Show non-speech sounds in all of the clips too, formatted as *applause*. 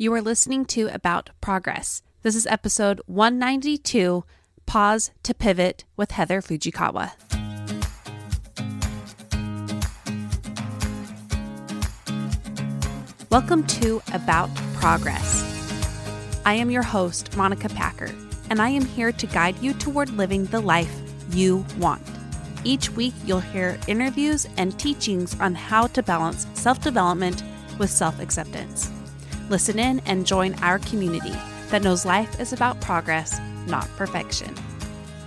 You are listening to About Progress. This is episode 192 Pause to Pivot with Heather Fujikawa. Welcome to About Progress. I am your host, Monica Packer, and I am here to guide you toward living the life you want. Each week, you'll hear interviews and teachings on how to balance self development with self acceptance. Listen in and join our community that knows life is about progress, not perfection.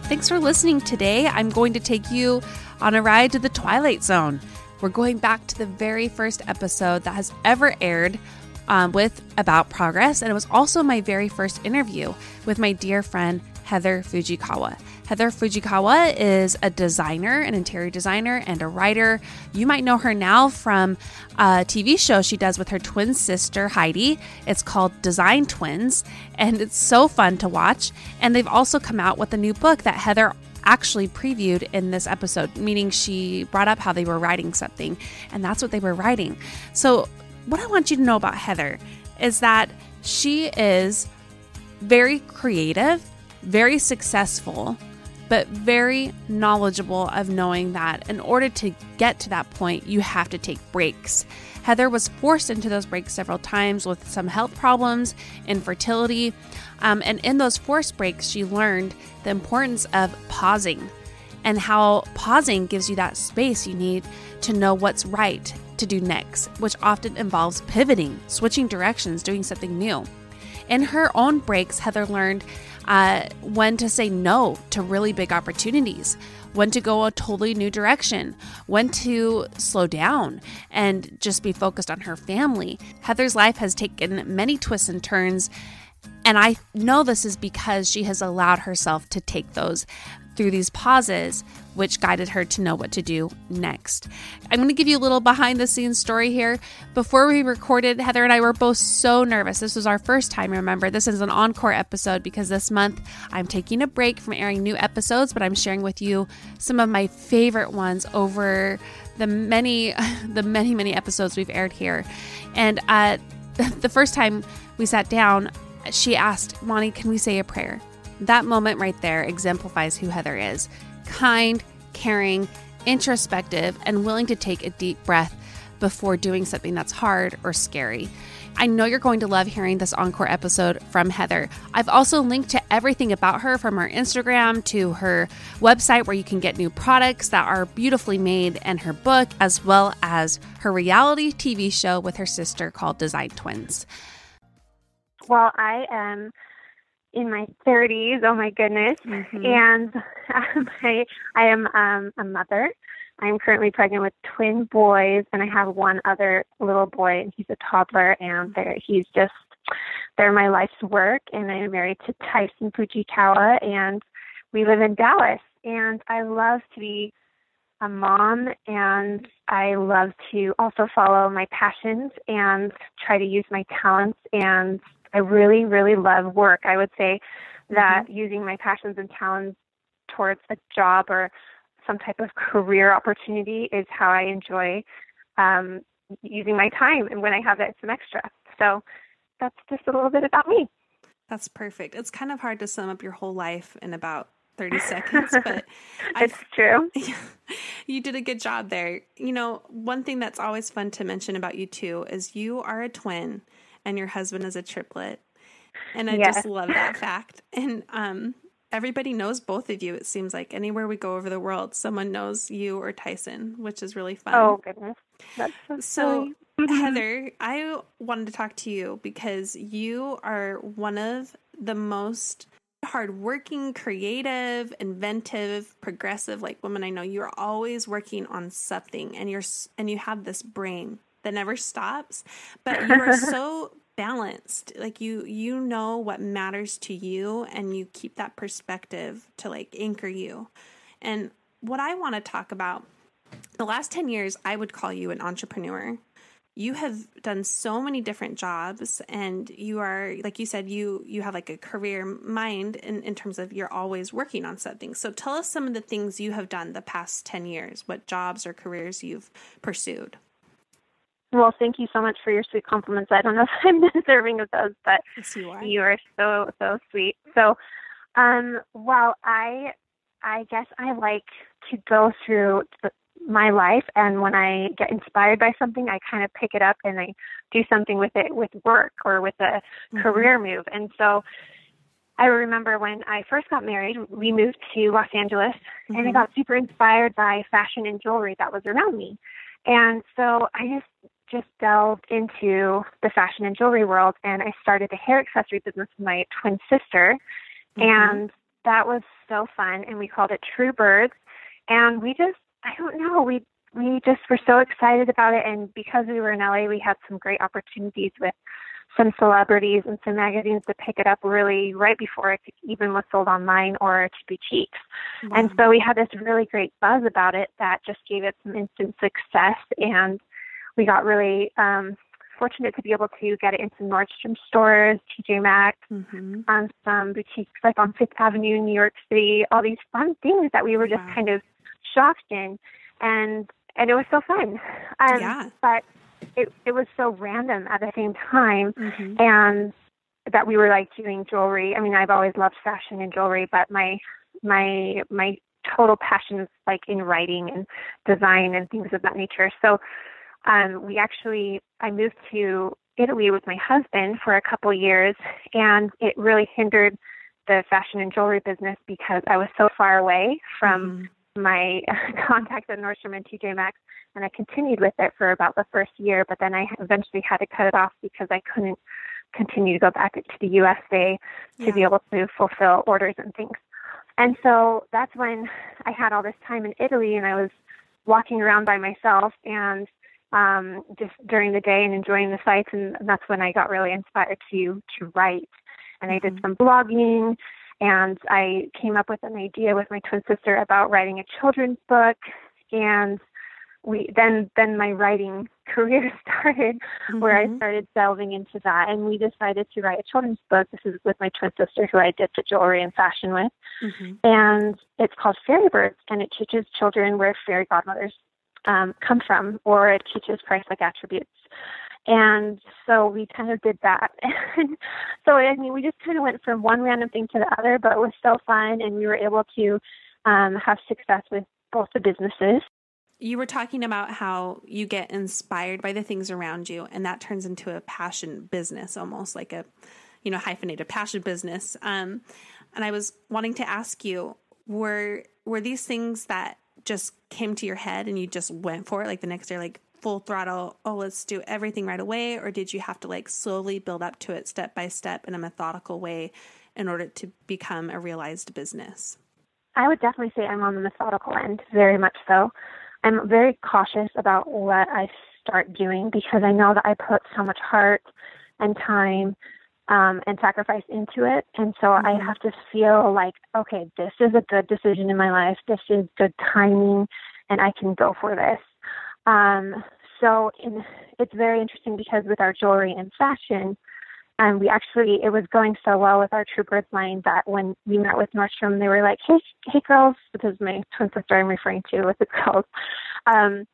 Thanks for listening today. I'm going to take you on a ride to the Twilight Zone. We're going back to the very first episode that has ever aired um, with About Progress, and it was also my very first interview with my dear friend Heather Fujikawa. Heather Fujikawa is a designer, an interior designer, and a writer. You might know her now from a TV show she does with her twin sister Heidi. It's called Design Twins, and it's so fun to watch. And they've also come out with a new book that Heather actually previewed in this episode, meaning she brought up how they were writing something, and that's what they were writing. So, what I want you to know about Heather is that she is very creative, very successful, but very knowledgeable of knowing that in order to get to that point, you have to take breaks. Heather was forced into those breaks several times with some health problems, infertility, um, and in those forced breaks, she learned the importance of pausing and how pausing gives you that space you need to know what's right to do next, which often involves pivoting, switching directions, doing something new. In her own breaks, Heather learned uh, when to say no to really big opportunities, when to go a totally new direction, when to slow down and just be focused on her family. Heather's life has taken many twists and turns. And I know this is because she has allowed herself to take those through these pauses, which guided her to know what to do next. I'm going to give you a little behind the scenes story here. Before we recorded, Heather and I were both so nervous. This was our first time, remember. This is an encore episode because this month I'm taking a break from airing new episodes, but I'm sharing with you some of my favorite ones over the many, *laughs* the many, many episodes we've aired here. And uh, *laughs* the first time we sat down, she asked, Monty, can we say a prayer? That moment right there exemplifies who Heather is kind, caring, introspective, and willing to take a deep breath before doing something that's hard or scary. I know you're going to love hearing this encore episode from Heather. I've also linked to everything about her from her Instagram to her website where you can get new products that are beautifully made and her book, as well as her reality TV show with her sister called Design Twins. Well, I am in my 30s. Oh my goodness! Mm-hmm. And um, *laughs* I I am um, a mother. I'm currently pregnant with twin boys, and I have one other little boy, and he's a toddler, and they're he's just they're my life's work. And I'm married to Tyson Fujikawa, and we live in Dallas. And I love to be a mom, and I love to also follow my passions and try to use my talents. And I really, really love work. I would say that mm-hmm. using my passions and talents towards a job or some type of career opportunity is how I enjoy um, using my time and when I have that some extra. So that's just a little bit about me. That's perfect. It's kind of hard to sum up your whole life in about 30 *laughs* seconds, but it's I, true. *laughs* You did a good job there. You know, one thing that's always fun to mention about you too is you are a twin and your husband is a triplet. And I yes. just love that fact. And um everybody knows both of you. It seems like anywhere we go over the world, someone knows you or Tyson, which is really fun. Oh goodness, that's so. so *laughs* Heather, I wanted to talk to you because you are one of the most hardworking, creative, inventive, progressive like women I know. You're always working on something, and you're and you have this brain that never stops. But you are *laughs* so balanced. Like you you know what matters to you and you keep that perspective to like anchor you. And what i want to talk about the last 10 years i would call you an entrepreneur. You have done so many different jobs and you are like you said you you have like a career mind in, in terms of you're always working on something. So tell us some of the things you have done the past 10 years. What jobs or careers you've pursued well, thank you so much for your sweet compliments. I don't know *laughs* if I'm deserving of those, but yes, you, are. you are so so sweet. So, um, well, I I guess I like to go through the, my life, and when I get inspired by something, I kind of pick it up and I do something with it, with work or with a mm-hmm. career move. And so, I remember when I first got married, we moved to Los Angeles, mm-hmm. and I mm-hmm. got super inspired by fashion and jewelry that was around me. And so I just just delved into the fashion and jewelry world and I started a hair accessory business with my twin sister. Mm-hmm. And that was so fun and we called it True Birds. And we just I don't know, we we just were so excited about it and because we were in LA we had some great opportunities with some celebrities and some magazines to pick it up really right before it even was sold online or to boutiques. Wow. And so we had this really great buzz about it that just gave it some instant success and we got really um, fortunate to be able to get it into Nordstrom stores, TJ Maxx, mm-hmm. um, some boutiques like on Fifth Avenue, in New York City, all these fun things that we were just wow. kind of shocked in, and and it was so fun. Um, yeah. But it it was so random at the same time, mm-hmm. and that we were like doing jewelry. I mean, I've always loved fashion and jewelry, but my my my total passion is like in writing and design and things of that nature. So um, we actually I moved to Italy with my husband for a couple years, and it really hindered the fashion and jewelry business because I was so far away from mm-hmm. my *laughs* contacts at Nordstrom and TJ Maxx, and I continued with it for about the first year, but then I eventually had to cut it off because I couldn't continue to go back to the USA to yeah. be able to fulfill orders and things. And so that's when I had all this time in Italy and I was walking around by myself and um, just during the day and enjoying the sights. And that's when I got really inspired to to write. And I did mm-hmm. some blogging, and I came up with an idea with my twin sister about writing a children's book. And we then then my writing *laughs* career *laughs* started, mm-hmm. where I mm-hmm. started delving into that. And we decided to write a children's book. This is with my twin sister, who I did the jewelry and fashion with. Mm-hmm. And it's called Fairy Birds, and it teaches children where fairy godmothers um, come from, or it teaches Christ-like attributes. And so we kind of did that. *laughs* so I mean, we just kind of went from one random thing to the other, but it was so fun, and we were able to um, have success with both the businesses. You were talking about how you get inspired by the things around you, and that turns into a passion business, almost like a, you know, hyphenated passion business. Um, and I was wanting to ask you, were were these things that just came to your head and you just went for it, like the next day, like full throttle, oh, let's do everything right away? Or did you have to like slowly build up to it step by step in a methodical way in order to become a realized business? I would definitely say I'm on the methodical end, very much so. I'm very cautious about what I start doing because I know that I put so much heart and time um, and sacrifice into it. And so mm-hmm. I have to feel like, okay, this is a good decision in my life. This is good timing, and I can go for this. Um, so in, it's very interesting because with our jewelry and fashion, and um, we actually it was going so well with our True Birds line that when we met with Nordstrom, they were like, "Hey, hey, girls," because my twin sister I'm referring to with the *laughs* girls. Um.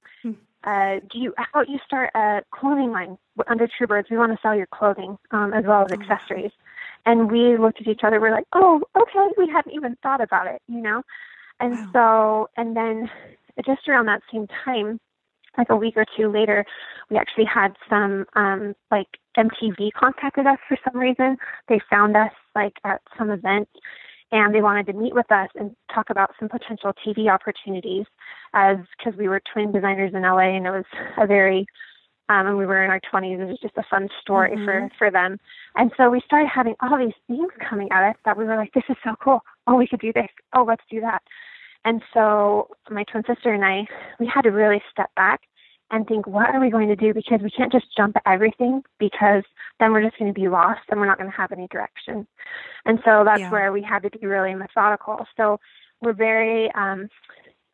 Uh, do you how about you start a clothing line under True Birds? We want to sell your clothing um, as well as oh. accessories. And we looked at each other. We're like, "Oh, okay." We hadn't even thought about it, you know. And wow. so, and then just around that same time, like a week or two later, we actually had some um, like MTV contacted us for some reason. They found us like at some event and they wanted to meet with us and talk about some potential TV opportunities as because we were twin designers in LA and it was a very um, and we were in our 20s. It was just a fun story mm-hmm. for for them. And so we started having all these things coming at us that we were like, this is so cool. Oh, we could do this. Oh, let's do that. And so my twin sister and I, we had to really step back and think, what are we going to do? Because we can't just jump at everything because then we're just going to be lost and we're not going to have any direction. And so that's yeah. where we had to be really methodical. So we're very um,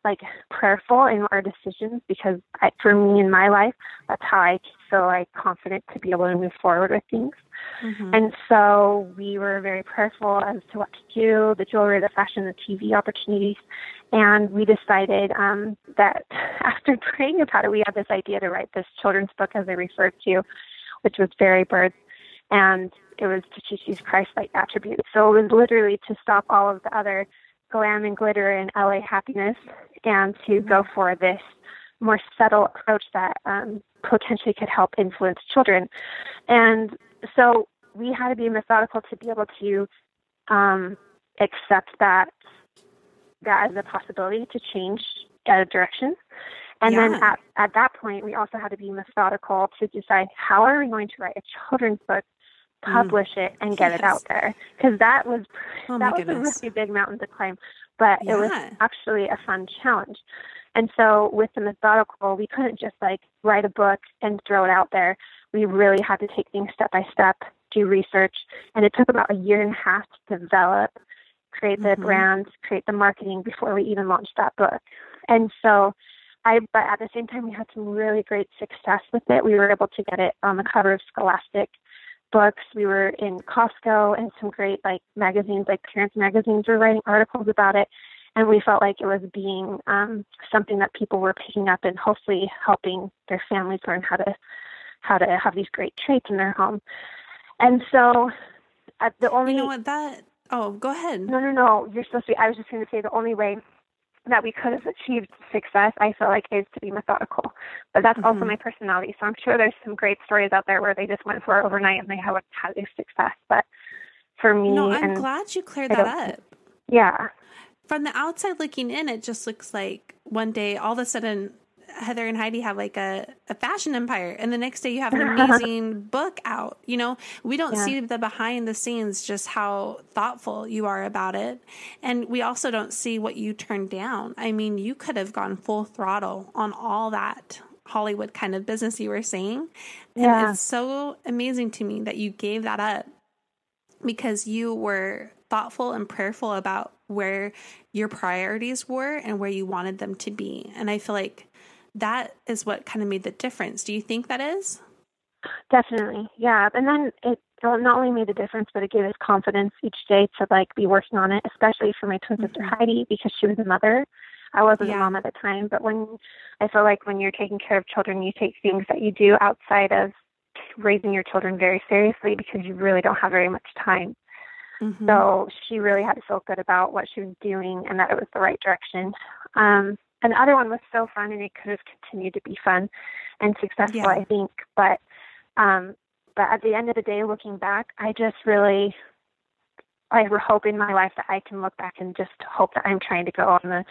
like prayerful in our decisions because I, for me in my life, that's how I feel like confident to be able to move forward with things. Mm-hmm. And so we were very prayerful as to what to do, the jewelry, the fashion, the TV opportunities. And we decided um, that *laughs* after praying about it, we had this idea to write this children's book, as I referred to, which was Fairy Birds. And it was to teach these Christ like attributes. So it was literally to stop all of the other glam and glitter and LA happiness and to go mm-hmm. for this more subtle approach that um, potentially could help influence children. And so we had to be methodical to be able to um, accept that that as a possibility to change a direction. And yeah. then at, at that point, we also had to be methodical to decide how are we going to write a children's book publish mm. it and get yes. it out there because that was oh that was goodness. a really big mountain to climb but yeah. it was actually a fun challenge and so with the methodical we couldn't just like write a book and throw it out there we really had to take things step by step do research and it took about a year and a half to develop create the mm-hmm. brand create the marketing before we even launched that book and so I, but at the same time, we had some really great success with it. We were able to get it on the cover of Scholastic books. We were in Costco and some great like magazines, like parents magazines, were writing articles about it, and we felt like it was being um, something that people were picking up and hopefully helping their families learn how to how to have these great traits in their home. And so, uh, the only you know what that oh go ahead no no no you're supposed to be, I was just going to say the only way that we could have achieved success, I feel like, is to be methodical. But that's mm-hmm. also my personality. So I'm sure there's some great stories out there where they just went for it overnight and they haven't had a success. But for me, no, I'm glad you cleared that up. Yeah. From the outside looking in, it just looks like one day all of a sudden Heather and Heidi have like a, a fashion empire, and the next day you have an *laughs* amazing book out. You know, we don't yeah. see the behind the scenes, just how thoughtful you are about it. And we also don't see what you turned down. I mean, you could have gone full throttle on all that Hollywood kind of business you were saying. And yeah. it's so amazing to me that you gave that up because you were thoughtful and prayerful about where your priorities were and where you wanted them to be. And I feel like that is what kind of made the difference. Do you think that is? Definitely, yeah. And then it not only made the difference, but it gave us confidence each day to like be working on it, especially for my twin sister mm-hmm. Heidi because she was a mother. I wasn't yeah. a mom at the time, but when I feel like when you're taking care of children, you take things that you do outside of raising your children very seriously because you really don't have very much time. Mm-hmm. So she really had to feel good about what she was doing and that it was the right direction. Um, and the other one was so fun and it could have continued to be fun and successful, Yeah. I think. But um, but at the end of the day, looking back, I just really I hope in my life that I can look back and just hope that I'm trying to go on the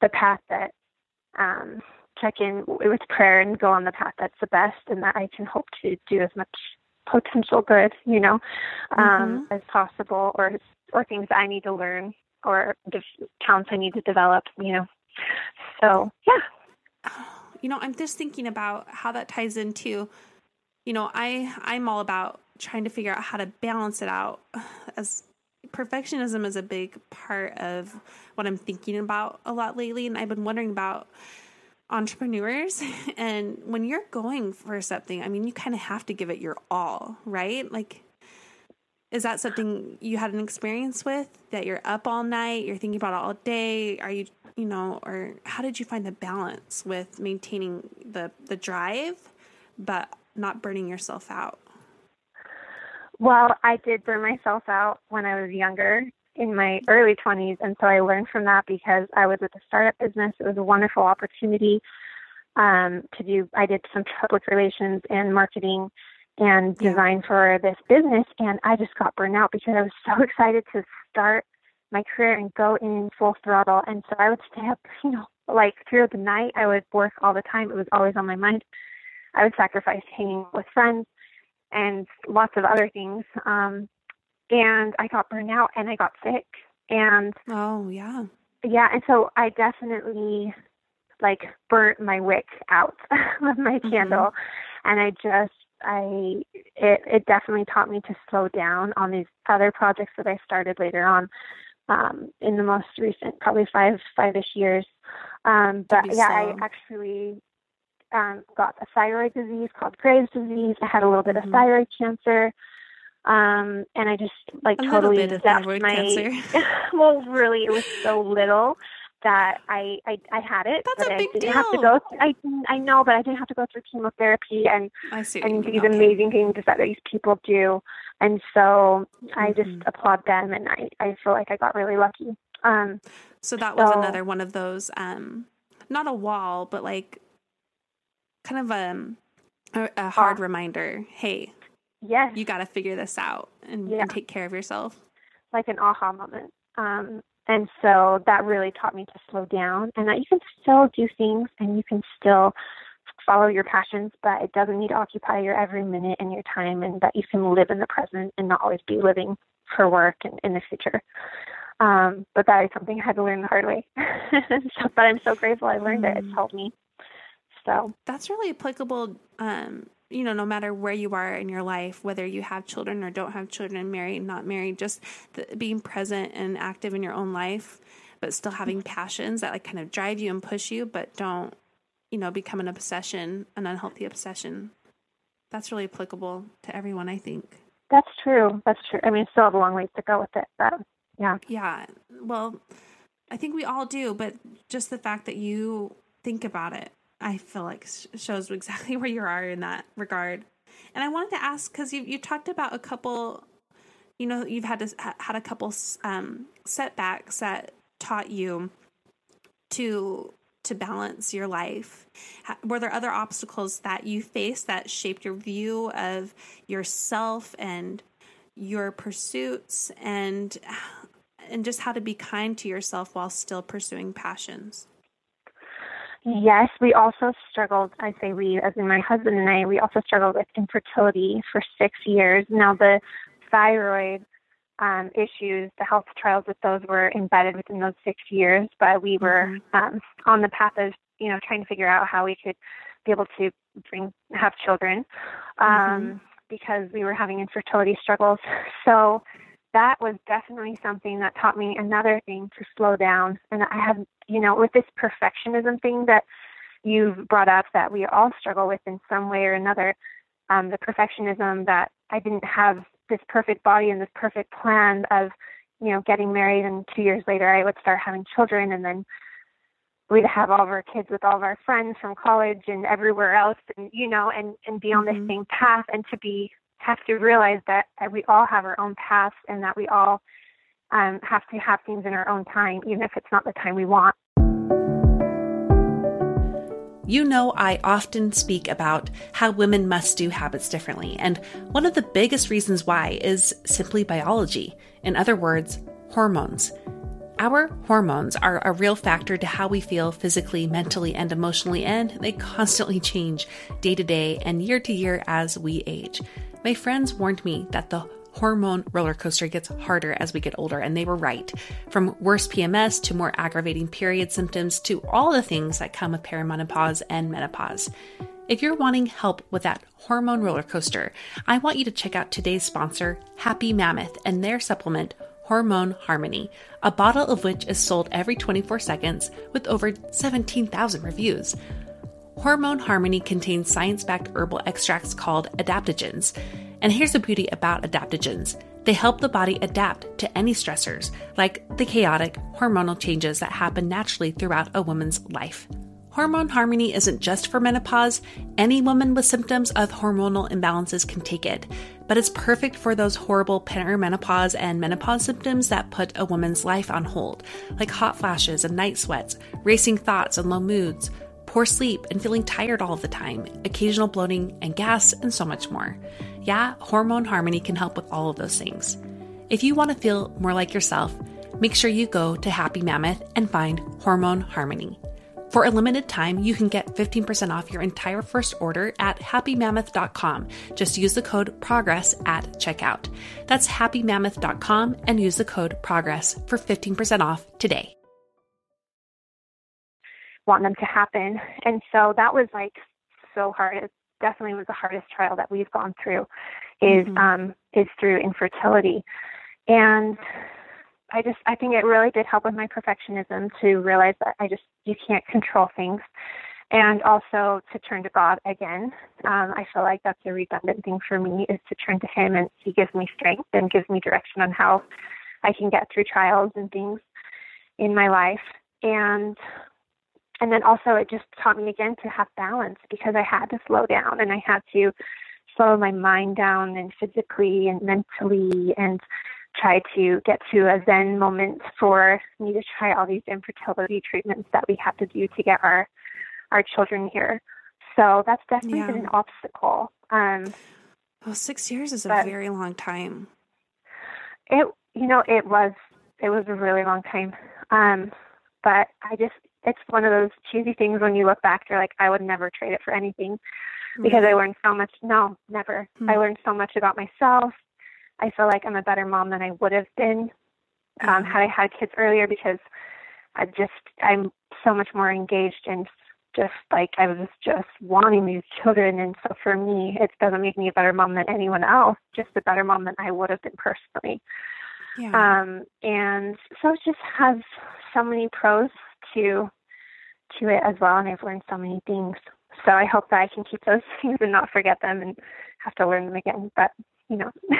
the path that um, check in with prayer and go on the path that's the best, and that I can hope to do as much potential good, you know, um, as possible, or or things that I need to learn, or the talents I need to develop, you know. So yeah, you know i'm just thinking about how that ties into you know i i'm all about trying to figure out how to balance it out. As perfectionism is a big part of what i'm thinking about a lot lately and i've been wondering about entrepreneurs. *laughs* And when you're going for something i mean you kind of have to give it your all right? Like is that something you had an experience with that you're up all night you're thinking about it all day are you you know or how did you find the balance with maintaining the the drive but not burning yourself out well, I did burn myself out when I was younger in my early 20s, and so I learned from that because I was with a startup business. It was a wonderful opportunity um, to do. I did some public relations and marketing and Yeah. design for this business, and I just got burned out because I was *laughs* so excited to start my career and go in full throttle. And so I would stay up, *laughs* you know, like through the night. I would work all the time. It was always on my mind. I would sacrifice hanging with friends and lots of other things. Um, and I got burned out and I got sick. And oh yeah yeah, and so I definitely like burnt my wick out *laughs* of my Mhm. candle. And I just I it it definitely taught me to slow down on these other projects that I started later on um in the most recent probably five five ish years. Um but yeah, slow. I actually um got a thyroid disease called Graves' disease. I had a little bit Mhm. of thyroid cancer. Um and I just like a little totally bit of thyroid my cancer *laughs* well really it was so *laughs* little that I I, I had it, That's but a I big didn't have to deal. go. I I know, but I didn't have to go through chemotherapy and i see what you and these Okay. amazing things that these people do. And so I just applaud them, and I I feel like I got really lucky. Um, So that was So- another one of those, um, not a wall, but like kind of um, a, a hard Ah. reminder. Hey, yes, you got to figure this out and, Yeah. and take care of yourself. like an aha moment. Um, and so that really taught me to slow down, and that you can still do things, and you can still follow your passions, but it doesn't need to occupy your every minute and your time, and that you can live in the present and not always be living for work and in the future. Um, but that is something I had to learn the hard way. *laughs* so, but I'm so grateful I learned it. It's Mm. helped me. So That's really applicable, um, you know, no matter where you are in your life, whether you have children or don't have children, married, not married, just the, being present and active in your own life, but still having passions that like kind of drive you and push you, but don't, you know, become an obsession, an unhealthy obsession. That's really applicable to everyone, I think. that's true. That's true. I mean, I still have a long ways to go with it, but yeah. Yeah. Well, I think we all do, but just the fact that you think about it, I feel like shows exactly *laughs* where you are in that regard. And I wanted to ask because you you talked about a couple, you know, you've had to, ha- had a couple um, setbacks that taught you to to balance your life. Were there other obstacles that you faced that shaped your view of yourself and your pursuits and and just how to be kind to yourself while still pursuing passions. Yes, we also struggled. I say we, as in my husband and I, we also struggled with infertility for six years. Now, the thyroid um, issues, the health trials with those were embedded within those six years, but we were um, on the path of, you know, trying to figure out how we could be able to bring have children um, Mhm. because we were having infertility struggles. *laughs* So that was definitely something that taught me another thing to slow down. And I have, you know, with this perfectionism thing that you've brought up that we all struggle with in some way or another, um, the perfectionism that I didn't have this perfect body and this perfect plan of, you know, getting married and two years later I would start having children and then we'd have all of our kids with all of our friends from college and everywhere else and you know and and be on mm-hmm. the same path and to be have to realize that, that we all have our own paths and that we all um, have to have things in our own time even if it's not the time we want you know, I often speak about how women must do habits differently, and one of the biggest reasons why is simply biology. In other words, hormones. Our hormones are a real factor to how we feel physically, mentally, and emotionally, and they constantly change day to day and year to year as we age. My friends warned me that the hormone roller coaster gets harder as we get older, and they were right. From worse PMS to more aggravating period symptoms to all the things that come with perimenopause and menopause. If you're wanting help with that hormone roller coaster, I want you to check out today's sponsor, Happy Mammoth, and their supplement, Hormone Harmony, a bottle of which is sold every 24 seconds with over 17,000 reviews. Hormone Harmony contains science backed herbal extracts called adaptogens. And here's the beauty about adaptogens they help the body adapt to any stressors, like the chaotic hormonal changes that happen naturally throughout a woman's life. Hormone Harmony isn't just for menopause. Any woman with symptoms of hormonal imbalances can take it, but it's perfect for those horrible perimenopause and menopause symptoms that put a woman's life on hold, like hot flashes and night sweats, racing thoughts and low moods, poor sleep and feeling tired all the time, occasional bloating and gas, and so much more. Yeah, Hormone Harmony can help with all of those things. If you want to feel more like yourself, make sure you go to Happy Mammoth and find Hormone Harmony. For a limited time, you can get 15% off your entire first order at happymammoth.com. Just use the code PROGRESS at checkout. That's happymammoth.com and use the code PROGRESS for 15% off today. Want them to happen. And so that was like so hard. It definitely was the hardest trial that we've gone through is mm-hmm. um is through infertility. And I just I think it really did help with my perfectionism to realize that I just you can't control things, and also to turn to God again. Um, I feel like that's a redundant thing for me is to turn to Him, and He gives me strength and gives me direction on how I can get through trials and things in my life, and and then also it just taught me again to have balance because I had to slow down and I had to slow my mind down and physically and mentally and try to get to a Zen moment for me to try all these infertility treatments that we have to do to get our our children here. So that's definitely yeah. been an obstacle. Um, well, six years is a very long time. It, you know, it was it was a really long time. Um, but I just it's one of those cheesy things when you look back, you're like, I would never trade it for anything because I learned so much. No, never. Mm-hmm. I learned so much about myself, I feel like I'm a better mom than I would have been um, mm-hmm. had I had kids earlier because I just I'm so much more engaged and just like I was just wanting these children and so for me it doesn't make me a better mom than anyone else, just a better mom than I would have been personally. Yeah. Um and so it just has so many pros to to it as well and I've learned so many things. So I hope that I can keep those *laughs* things and not forget them and have to learn them again. But you know. *laughs*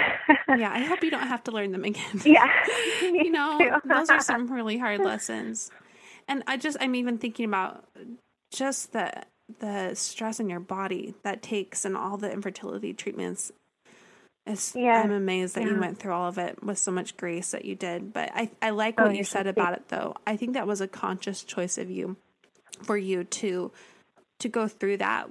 yeah, I hope you don't have to learn them again. Yeah. *laughs* you know, those are some really hard lessons. And I just I'm even thinking about just the the stress in your body that takes and all the infertility treatments. It's, yeah. I'm amazed that yeah. you went through all of it with so much grace that you did. But I I like oh, what oh, you said about it though. I think that was a conscious choice of you for you to to go through that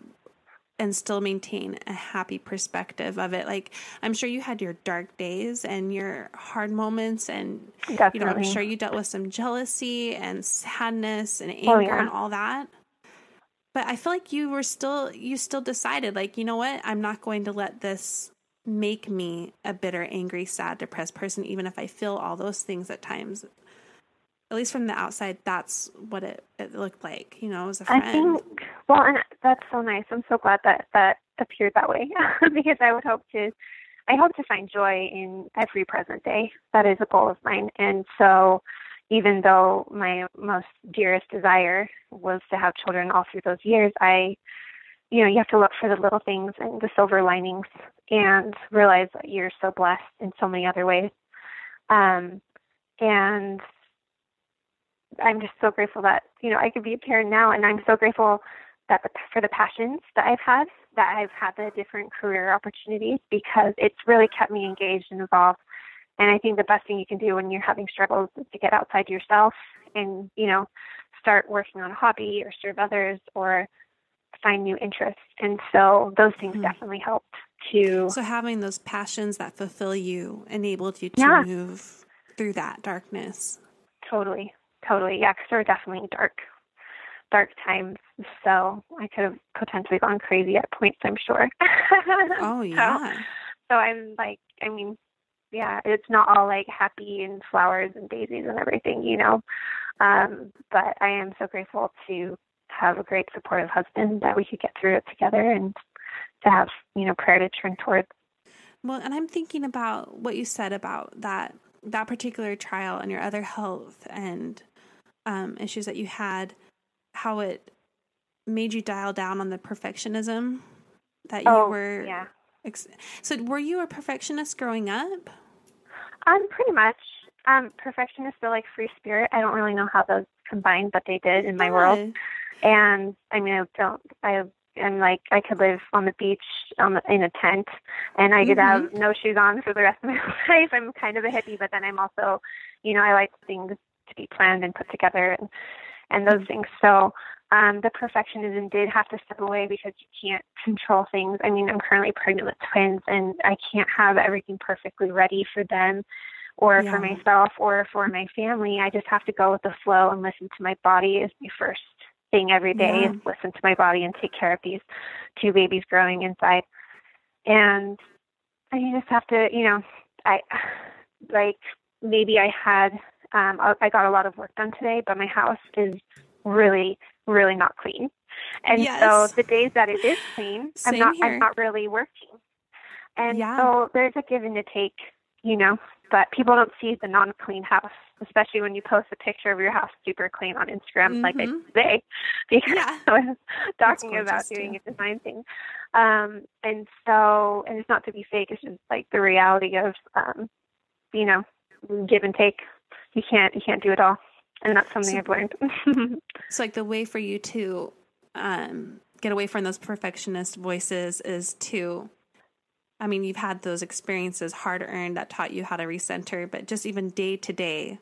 and still maintain a happy perspective of it. Like I'm sure you had your dark days and your hard moments and Definitely. you know, I'm sure you dealt with some jealousy and sadness and oh, anger oh, yeah. and all that. But I feel like you were still you still decided like, you know what? I'm not going to let this make me a bitter, angry, sad, depressed person even if I feel all those things at times at least from the outside, that's what it, it looked like, you know, as a friend. I think, well, and that's so nice. I'm so glad that that appeared that way *laughs* because I would hope to, I hope to find joy in every present day. That is a goal of mine. And so, even though my most dearest desire was to have children all through those years, I, you know, you have to look for the little things and the silver linings and realize that you're so blessed in so many other ways. Um, and I'm just so grateful that you know I could be a parent now, and I'm so grateful that the, for the passions that I've had, that I've had the different career opportunities because it's really kept me engaged and involved. And I think the best thing you can do when you're having struggles is to get outside yourself and you know start working on a hobby or serve others or find new interests. And so those things mm-hmm. definitely helped to. So having those passions that fulfill you enabled you to yeah. move through that darkness. Totally, totally. Yeah, because there were definitely dark, dark times. So I could have potentially gone crazy at points. I'm sure. *laughs* oh yeah. So, so I'm like, I mean, yeah, it's not all like happy and flowers and daisies and everything, you know. Um, but I am so grateful to have a great supportive husband that we could get through it together and to have, you know, prayer to turn towards. Well, and I'm thinking about what you said about that that particular trial and your other health and um, issues that you had, how it made you dial down on the perfectionism that you oh, were. Yeah. Ex- so, were you a perfectionist growing up? Um, pretty much. Um, perfectionist, but like free spirit. I don't really know how those combined, but they did in my yeah. world. And I mean, I don't. I am like I could live on the beach um, in a tent, and I could mm-hmm. have no shoes on for the rest of my *laughs* life. I'm kind of a hippie, but then I'm also, you know, I like things to be planned and put together and and those things. So um, the perfectionism did have to step away because you can't control things. I mean, I'm currently pregnant with twins, and I can't have everything perfectly ready for them or yeah. for myself or for my family. I just have to go with the flow and listen to my body is my first thing every day yeah. listen to my body and take care of these two babies growing inside. And I just have to, you know, I *sighs* like maybe I had um I got a lot of work done today, but my house is really really not clean. And yes. so the days that it is clean, Same I'm not here. I'm not really working. And yeah. so there's a give and to take, you know, but people don't see the non-clean house, especially when you post a picture of your house super clean on Instagram, mm-hmm. like I mm-hmm. *laughs* because yeah. I was talking about doing too. a design thing. Um, and so, and it's not to be fake; it's just like the reality of, um, you know, give and take. You can't, you can't do it all, and that's something so, I've learned. *laughs* it's like the way for you to um, get away from those perfectionist voices is to I mean, you've had those experiences hard earned that taught you how to recenter, but just even day to day,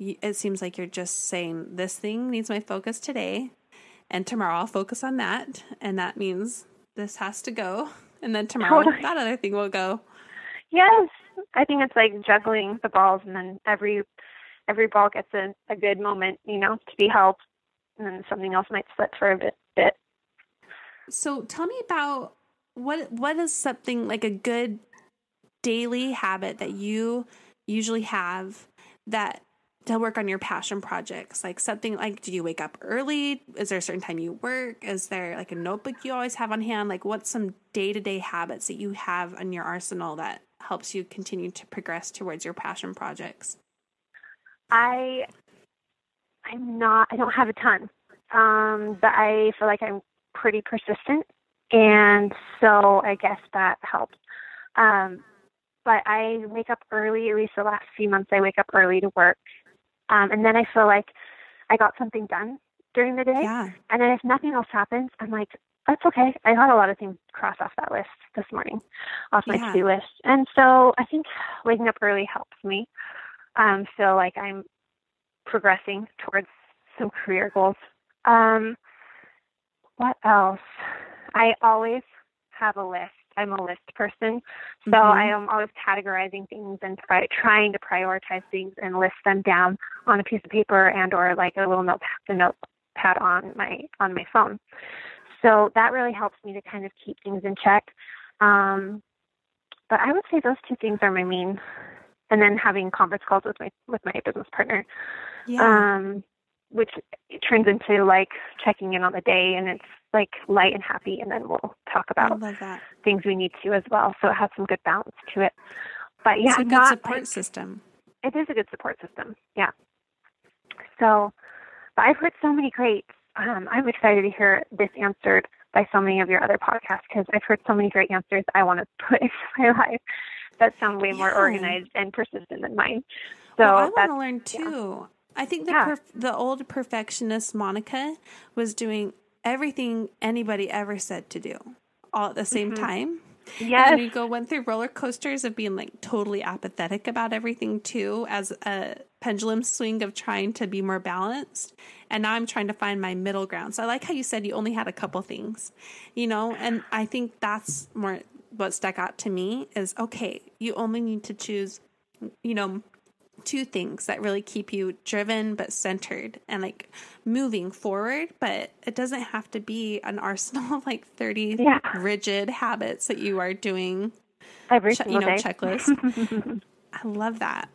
it seems like you're just saying, This thing needs my focus today, and tomorrow I'll focus on that. And that means this has to go. And then tomorrow totally. that other thing will go. Yes. I think it's like juggling the balls, and then every every ball gets a, a good moment, you know, to be held, and then something else might slip for a bit. bit. So tell me about what what is something like a good daily habit that you usually have that to work on your passion projects like something like do you wake up early is there a certain time you work is there like a notebook you always have on hand like what's some day-to-day habits that you have in your arsenal that helps you continue to progress towards your passion projects i i'm not i don't have a ton um but i feel like i'm pretty persistent and so I guess that helps. Um, but I wake up early, at least the last few months, I wake up early to work. Um, and then I feel like I got something done during the day. Yeah. And then if nothing else happens, I'm like, that's okay. I got a lot of things crossed off that list this morning, off my yeah. to do list. And so I think waking up early helps me um, feel like I'm progressing towards some career goals. Um, what else? I always have a list. I'm a list person, so mm-hmm. I am always categorizing things and pri- trying to prioritize things and list them down on a piece of paper and or like a little notepad, a notepad on my on my phone. So that really helps me to kind of keep things in check. Um, but I would say those two things are my main. And then having conference calls with my with my business partner. Yeah. Um, which turns into like checking in on the day and it's like light and happy and then we'll talk about things we need to as well so it has some good balance to it but yeah it's a good support like, system it is a good support system yeah so but i've heard so many great um, i'm excited to hear this answered by so many of your other podcasts because i've heard so many great answers i want to *laughs* put into my life that sound way more organized and persistent than mine. So well, i want to learn too. I think the Yeah. perf- the old perfectionist Monica was doing everything anybody ever said to do all at the same time. Yes. And you go went through roller coasters of being like totally apathetic about everything too, as a pendulum swing of trying to be more balanced. And now I'm trying to find my middle ground. So I like how you said you only had a couple things, you know, and I think that's more what stuck out to me is okay, you only need to choose, you know, two things that really keep you driven but centered and like moving forward but it doesn't have to be an arsenal of like 30 Yeah. rigid habits that you are doing Every che- you know day. checklist. *laughs* I love that.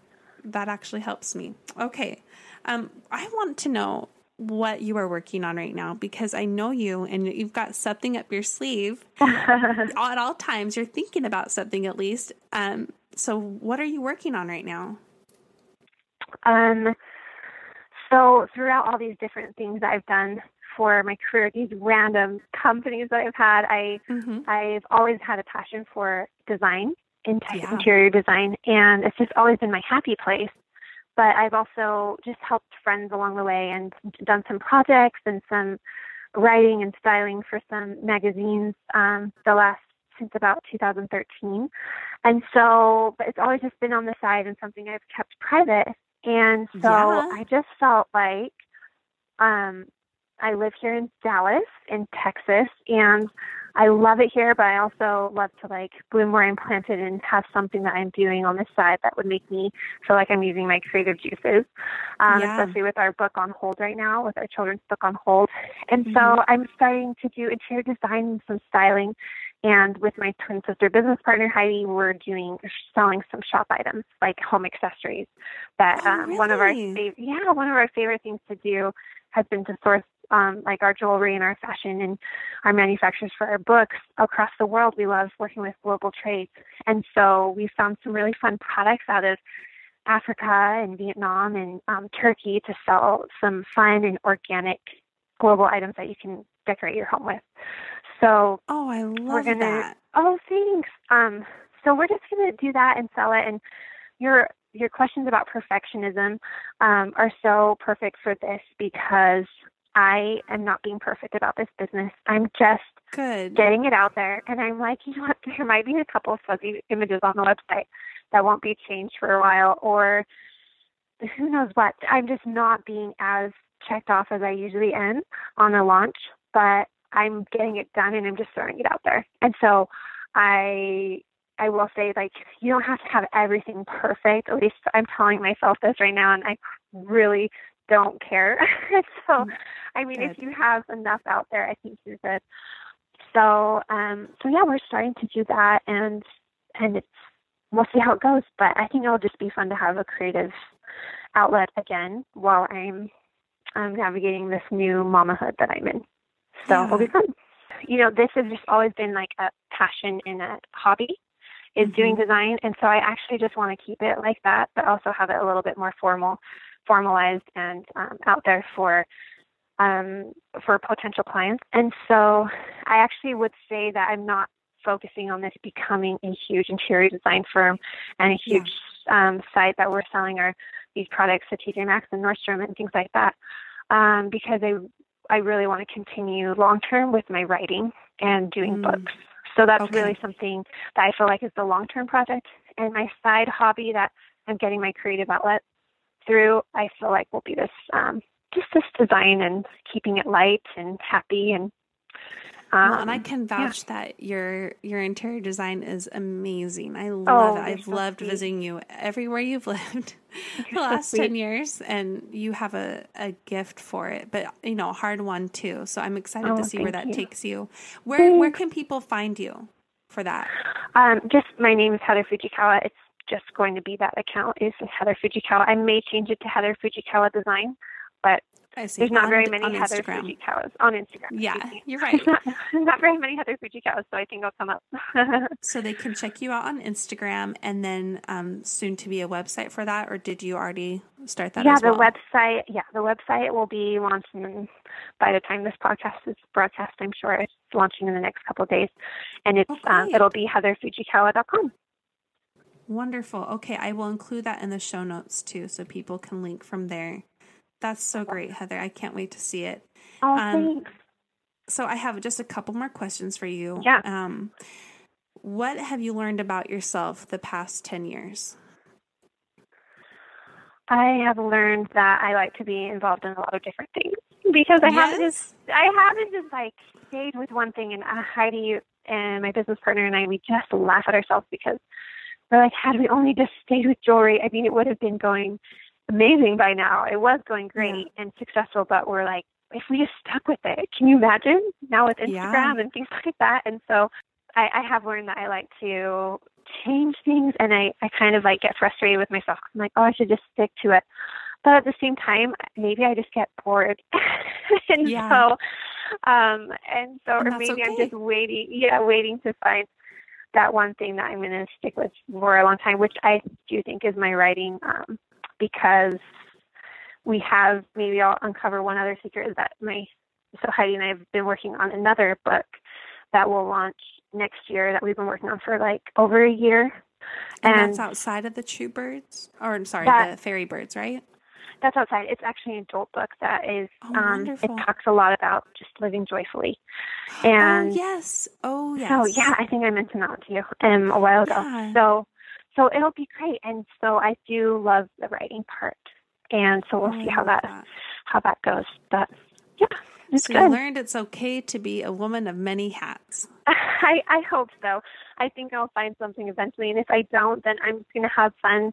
That actually helps me. Okay. Um i want to know what you are working on right now because i know you and you've got something up your sleeve. *laughs* At all times you're thinking about something at least. Um so what are you working on right now Um, so throughout all these different things I've done for my career, these random companies that I've had, I mm-hmm. I've always had a passion for design, Yeah. interior design, and it's just always been my happy place. But I've also just helped friends along the way and done some projects and some writing and styling for some magazines um, the last since about 2013. And so, but it's always just been on the side and something I've kept private. And so Yeah. I just felt like um, I live here in Dallas, in Texas, and I love it here, but I also love to like bloom where I'm planted and have something that I'm doing on the side that would make me feel like I'm using my creative juices. Um, Yeah. Especially with our book on hold right now, with our children's book on hold. And Mhm. so I'm starting to do interior design and some styling. And with my twin sister business partner Heidi, we're doing selling some shop items like home accessories. That Oh, um, one of our fav- yeah one of our favorite things to do has been to source um, like our jewelry and our fashion and our manufacturers for our books across the world. We love working with global trade, and so we found some really fun products out of Africa and Vietnam and um, Turkey to sell some fun and organic global items that you can decorate your home with. So oh i love gonna- that Oh, thanks. Um, so we're just gonna do that and sell it. And your your questions about perfectionism um, are so perfect for this because I am not being perfect about this business. I'm just good getting it out there, and I'm like, *laughs* you know what? There might be a couple of fuzzy images on the website that won't be changed for a while, or who knows what. I'm just not being as checked off as I usually am on a launch, but I'm getting it done and I'm just throwing it out there. And so I I will say like you don't have to have everything perfect. At least I'm telling myself this right now and I really don't care. *laughs* so I mean if you have enough out there I think you're good. So um so yeah, we're starting to do that and and it's we'll see how it goes. But I think it'll just be fun to have a creative outlet again while I'm um, navigating this new mamahood that I'm in. So it'll be Yeah. fun. You know, this has just always been like a passion and a hobby is doing design and so I actually just want to keep it like that but also have it a little bit more formal formalized and um, out there for um, for potential clients. And so I actually would say that I'm not focusing on this becoming a huge interior design firm and a Yeah. huge um, site that we're selling our these products to TJ Maxx and Nordstrom and things like that. Um, because I I really want to continue long term with my writing and doing Mm. books. So that's Okay. really something that I feel like is the long term project. And my side hobby that I'm getting my creative outlet through, I feel like will be this um, just this design and keeping it light and happy and um, well, and I can yeah. vouch that your your interior design is amazing. I love Oh, it. I've so loved sweet. visiting you everywhere you've *laughs* lived the You're so last ten years, and you have a, a gift for it. But you know, a hard one too. So I'm excited Oh, to see where that you. takes you. Where where can people find you for that? Um, just my name is Heather Fujikawa. It's just going to be that account is Heather Fujikawa. I may change it to Heather Fujikawa Design, but I see. there's not on, very many Heather Instagram. cows on Instagram. Yeah, you're right. *laughs* Not, not very many Heather Fuji cows, so I think I'll come up. *laughs* So they can check you out on Instagram, and then um, soon to be a website for that, or did you already start that? yeah, the well? website. Yeah, the website will be launching by the time this podcast is broadcast. I'm sure it's launching in the next couple of days, and it's Oh, um, it'll be heatherfujikawa.com. Wonderful. Okay, I will include that in the show notes too, so people can link from there. That's so great, Heather. I can't wait to see it. Oh, um, thanks. So I have just a couple more questions for you. Yeah. Um, what have you learned about yourself the past 10 years? I have learned that I like to be involved in a lot of different things because I yes. haven't just I haven't just like stayed with one thing and uh, Heidi and my business partner and I we just laugh at ourselves because we're like had we only just stayed with jewelry I mean it would have been going amazing by now it was going great yeah. and successful but we're like if we just stuck with it can you imagine now with Instagram yeah. and things *laughs* like that and so I, I have learned that I like to change things and I, I kind of like get frustrated with myself. I'm like, oh, I should just stick to it. But at the same time, maybe I just get bored. *laughs* and yeah. so, um, and so, and or maybe okay. I'm just waiting, yeah, waiting to find that one thing that I'm going to stick with for a long time, which I do think is my writing, um, because we have, maybe I'll uncover one other secret is that my, so Heidi and I have been working on another book that will launch next year that we've been working on for like over a year. And, and that's outside of the True Birds, or I'm sorry, that, the Fairy Birds, right? That's outside. It's actually an adult book that is. Oh, um, it talks a lot about just living joyfully. Oh, and oh yes, oh yes. So yeah, I think I mentioned that to you um, a while ago. Yeah. So so it'll be great. And so I do love the writing part, and so we'll oh, see how that, that how that goes. But yeah. It's so good. you learned it's okay to be a woman of many hats. *laughs* I, I hope so. I think I'll find something eventually, and if I don't, then I'm just gonna have fun,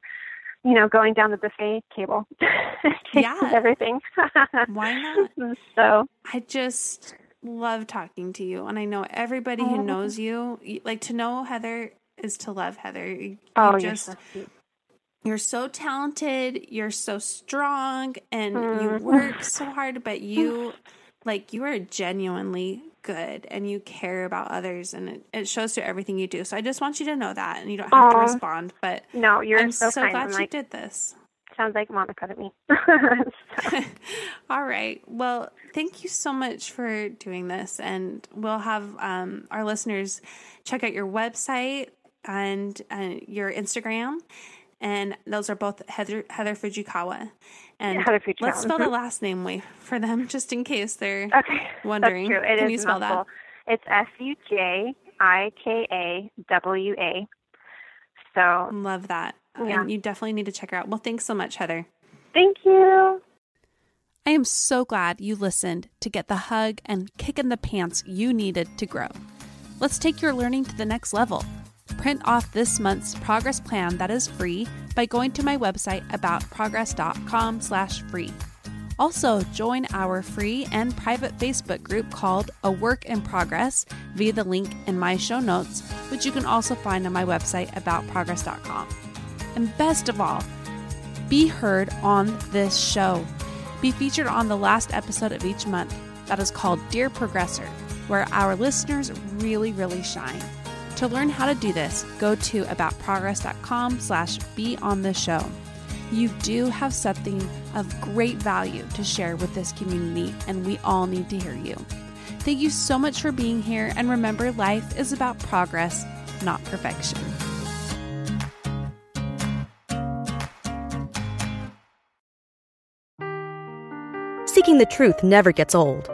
you know, going down the buffet table. *laughs* yeah, everything. *laughs* Why not? So I just love talking to you, and I know everybody who oh. knows you, like to know Heather is to love Heather. You oh, just. You're so, you're so talented, you're so strong, and mm. you work so hard, but *laughs* you like you are genuinely good and you care about others and it, it shows through everything you do. So I just want you to know that and you don't have Aww. to respond. But no, you're I'm so, so glad you like, did this. Sounds like Monica to me. *laughs* *laughs* All right. Well, thank you so much for doing this. And we'll have um, our listeners check out your website and uh, your Instagram and those are both Heather Heather Fujikawa. And Heather Fujikawa. let's spell mm-hmm. the last name way for them, *laughs* just in case they're okay. wondering. That's true. It Can is you spell that? It's S U J I K A W A. So love that. Yeah. And you definitely need to check her out. Well, thanks so much, Heather. Thank you. I am so glad you listened to get the hug and kick in the pants you needed to grow. Let's take your learning to the next level. Print off this month's progress plan that is free by going to my website aboutprogress.com slash free. Also, join our free and private Facebook group called A Work in Progress via the link in my show notes, which you can also find on my website aboutprogress.com. And best of all, be heard on this show. Be featured on the last episode of each month that is called Dear Progressor, where our listeners really, really shine. To learn how to do this, go to aboutprogress.com slash be on the show. You do have something of great value to share with this community, and we all need to hear you. Thank you so much for being here, and remember, life is about progress, not perfection. Seeking the truth never gets old.